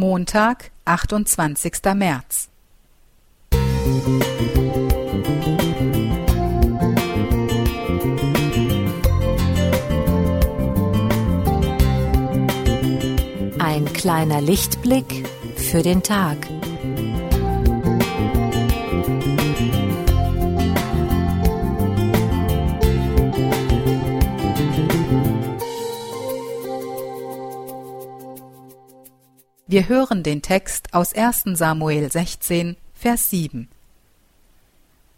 Montag, 28. März. Ein kleiner Lichtblick für den Tag. Wir hören den Text aus 1. Samuel 16, Vers 7.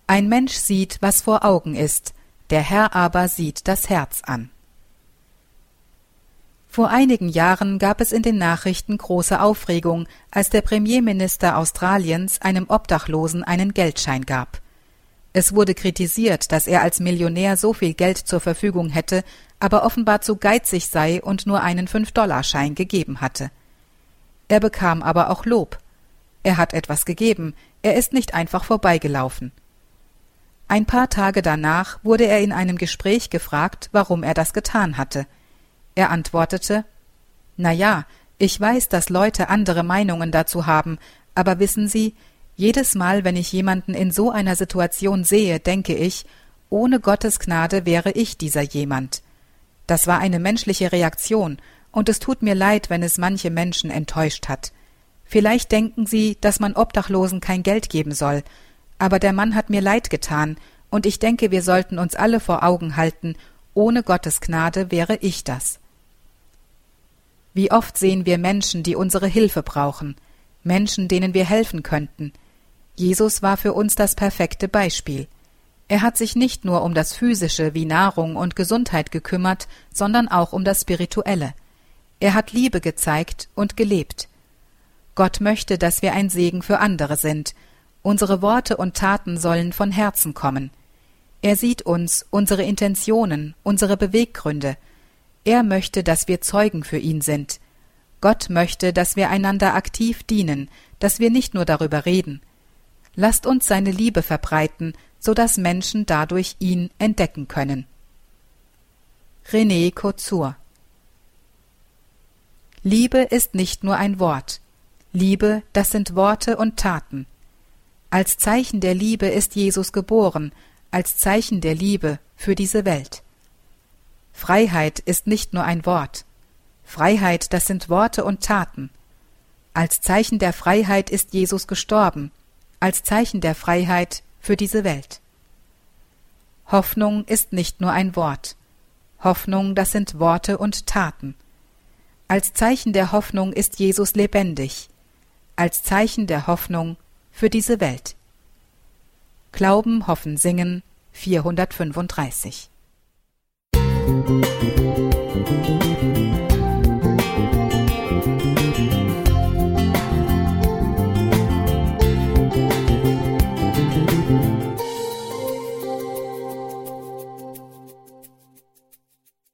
Ein Mensch sieht, was vor Augen ist, der Herr aber sieht das Herz an. Vor einigen Jahren gab es in den Nachrichten große Aufregung, als der Premierminister Australiens einem Obdachlosen einen Geldschein gab. Es wurde kritisiert, dass er als Millionär so viel Geld zur Verfügung hätte, aber offenbar zu geizig sei und nur einen Fünf-Dollar-Schein gegeben hatte. Er bekam aber auch Lob. Er hat etwas gegeben, er ist nicht einfach vorbeigelaufen. Ein paar Tage danach wurde er in einem Gespräch gefragt, warum er das getan hatte. Er antwortete Na ja, ich weiß, dass Leute andere Meinungen dazu haben, aber wissen Sie, jedes Mal, wenn ich jemanden in so einer Situation sehe, denke ich, ohne Gottes Gnade wäre ich dieser jemand. Das war eine menschliche Reaktion, und es tut mir leid, wenn es manche Menschen enttäuscht hat. Vielleicht denken Sie, dass man Obdachlosen kein Geld geben soll, aber der Mann hat mir leid getan, und ich denke, wir sollten uns alle vor Augen halten, ohne Gottes Gnade wäre ich das. Wie oft sehen wir Menschen, die unsere Hilfe brauchen, Menschen, denen wir helfen könnten. Jesus war für uns das perfekte Beispiel. Er hat sich nicht nur um das Physische wie Nahrung und Gesundheit gekümmert, sondern auch um das Spirituelle. Er hat Liebe gezeigt und gelebt. Gott möchte, dass wir ein Segen für andere sind. Unsere Worte und Taten sollen von Herzen kommen. Er sieht uns, unsere Intentionen, unsere Beweggründe. Er möchte, dass wir Zeugen für ihn sind. Gott möchte, dass wir einander aktiv dienen, dass wir nicht nur darüber reden. Lasst uns seine Liebe verbreiten, so dass Menschen dadurch ihn entdecken können. René Couture Liebe ist nicht nur ein Wort. Liebe, das sind Worte und Taten. Als Zeichen der Liebe ist Jesus geboren, als Zeichen der Liebe für diese Welt. Freiheit ist nicht nur ein Wort. Freiheit, das sind Worte und Taten. Als Zeichen der Freiheit ist Jesus gestorben, als Zeichen der Freiheit für diese Welt. Hoffnung ist nicht nur ein Wort. Hoffnung, das sind Worte und Taten. Als Zeichen der Hoffnung ist Jesus lebendig, als Zeichen der Hoffnung für diese Welt. Glauben, Hoffen, Singen 435 Musik